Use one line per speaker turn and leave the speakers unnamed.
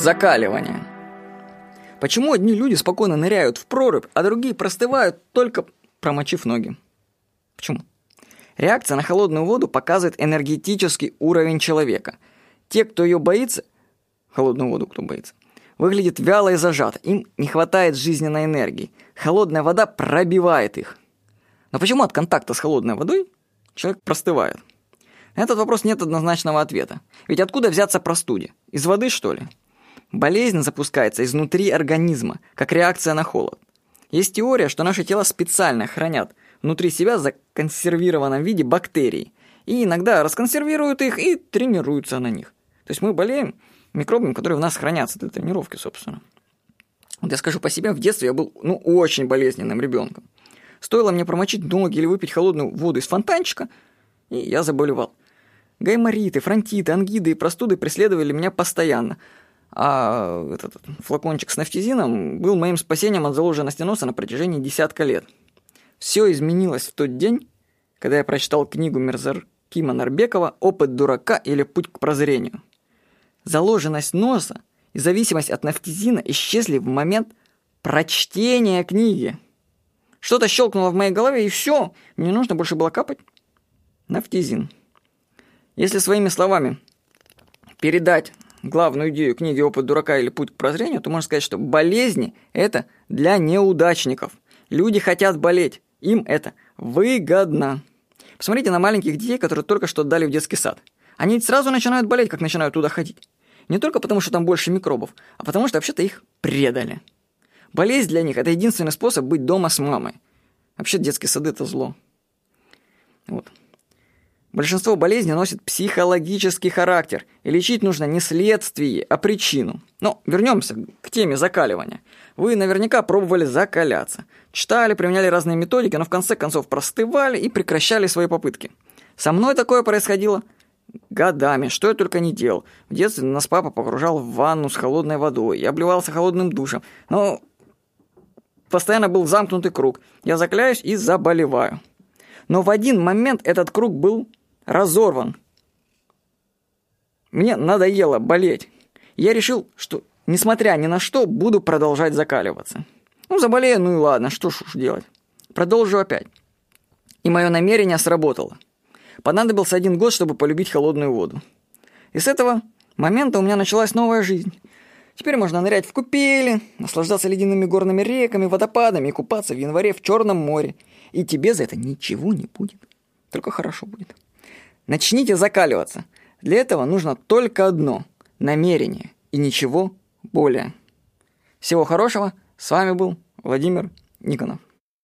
Закаливание. Почему одни люди спокойно ныряют в прорубь, а другие простывают, только промочив ноги? Почему? Реакция на холодную воду показывает энергетический уровень человека. Те, кто ее боится, холодную воду кто боится, выглядит вяло и зажато, им не хватает жизненной энергии. Холодная вода пробивает их. Но почему от контакта с холодной водой человек простывает? На этот вопрос нет однозначного ответа. Ведь откуда взяться простуде? Из воды, что ли? Болезнь запускается изнутри организма, как реакция на холод. Есть теория, что наши тела специально хранят внутри себя в законсервированном виде бактерий. И иногда расконсервируют их и тренируются на них. То есть мы болеем микробами, которые в нас хранятся для тренировки, собственно. Вот я скажу по себе, в детстве я был, ну, очень болезненным ребенком. Стоило мне промочить ноги или выпить холодную воду из фонтанчика, и я заболевал. Гаймориты, фронтиты, ангиды и простуды преследовали меня постоянно. А этот флакончик с нафтизином был моим спасением от заложенности носа на протяжении десятка лет. Все изменилось в тот день, когда я прочитал книгу Мерзаркима Нарбекова «Опыт дурака или путь к прозрению». Заложенность носа и зависимость от нафтизина исчезли в момент прочтения книги. Что-то щелкнуло в моей голове, и все, мне нужно больше было капать нафтизин. Если своими словами передать главную идею книги «Опыт дурака» или «Путь к прозрению», то можно сказать, что болезни – это для неудачников. Люди хотят болеть, им это выгодно. Посмотрите на маленьких детей, которые только что отдали в детский сад. Они ведь сразу начинают болеть, как начинают туда ходить. Не только потому, что там больше микробов, а потому что вообще-то их предали. Болезнь для них – это единственный способ быть дома с мамой. Вообще детские сады – это зло. Вот. Большинство болезней носит психологический характер, и лечить нужно не следствие, а причину. Но вернемся к теме закаливания. Вы наверняка пробовали закаляться. Читали, применяли разные методики, но в конце концов простывали и прекращали свои попытки. Со мной такое происходило годами, что я только не делал. В детстве нас папа погружал в ванну с холодной водой, я обливался холодным душем. Но постоянно был замкнутый круг. Я закаляюсь и заболеваю. Но в один момент этот круг был разорван. Мне надоело болеть. Я решил, что, несмотря ни на что, буду продолжать закаливаться. Ну, заболею, ну и ладно, что ж уж делать. Продолжу опять. И мое намерение сработало. Понадобился один год, чтобы полюбить холодную воду. И с этого момента у меня началась новая жизнь. Теперь можно нырять в купели, наслаждаться ледяными горными реками, водопадами и купаться в январе в Черном море. И тебе за это ничего не будет. Только хорошо будет. Начните закаливаться. Для этого нужно только одно – намерение и ничего более. Всего хорошего. С вами был Владимир Никонов.